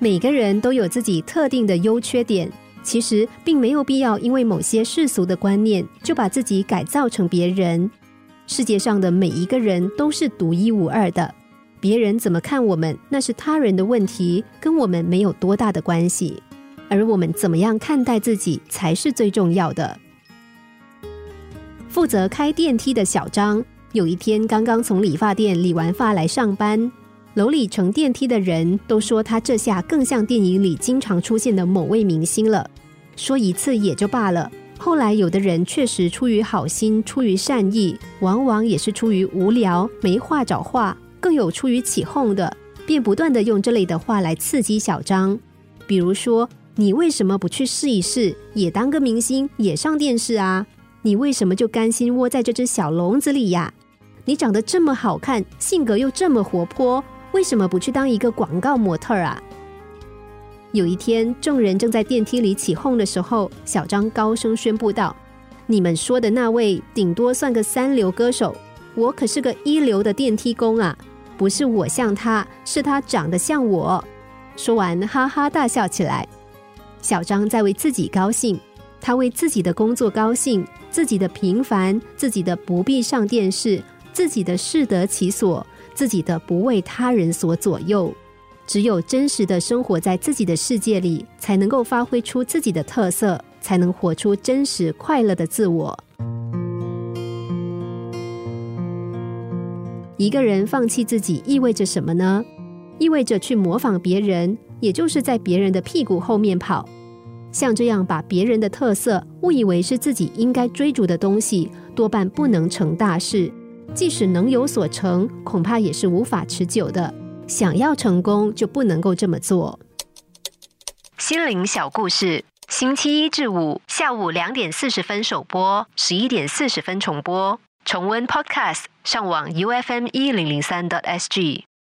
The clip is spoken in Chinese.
每个人都有自己特定的优缺点，其实并没有必要因为某些世俗的观念就把自己改造成别人。世界上的每一个人都是独一无二的，别人怎么看我们，那是他人的问题，跟我们没有多大的关系。而我们怎么样看待自己才是最重要的。负责开电梯的小张，有一天刚刚从理发店理完发来上班，楼里乘电梯的人都说他这下更像电影里经常出现的某位明星了。说一次也就罢了。后来，有的人确实出于好心、出于善意，往往也是出于无聊、没话找话，更有出于起哄的，便不断的用这类的话来刺激小张。比如说：“你为什么不去试一试，也当个明星，也上电视啊？你为什么就甘心窝在这只小笼子里呀？你长得这么好看，性格又这么活泼，为什么不去当一个广告模特啊？”有一天，众人正在电梯里起哄的时候，小张高声宣布道：“你们说的那位，顶多算个三流歌手，我可是个一流的电梯工啊！不是我像他，是他长得像我。”说完，哈哈大笑起来。小张在为自己高兴，他为自己的工作高兴，自己的平凡，自己的不必上电视，自己的适得其所，自己的不为他人所左右。只有真实的生活在自己的世界里，才能够发挥出自己的特色，才能活出真实快乐的自我。一个人放弃自己意味着什么呢？意味着去模仿别人，也就是在别人的屁股后面跑。像这样把别人的特色误以为是自己应该追逐的东西，多半不能成大事。即使能有所成，恐怕也是无法持久的。想要成功，就不能够这么做。心灵小故事，星期一至五下午两点四十分首播，十一点四十分重播。重温 Podcast，上网 U F M 一零零三 t S G。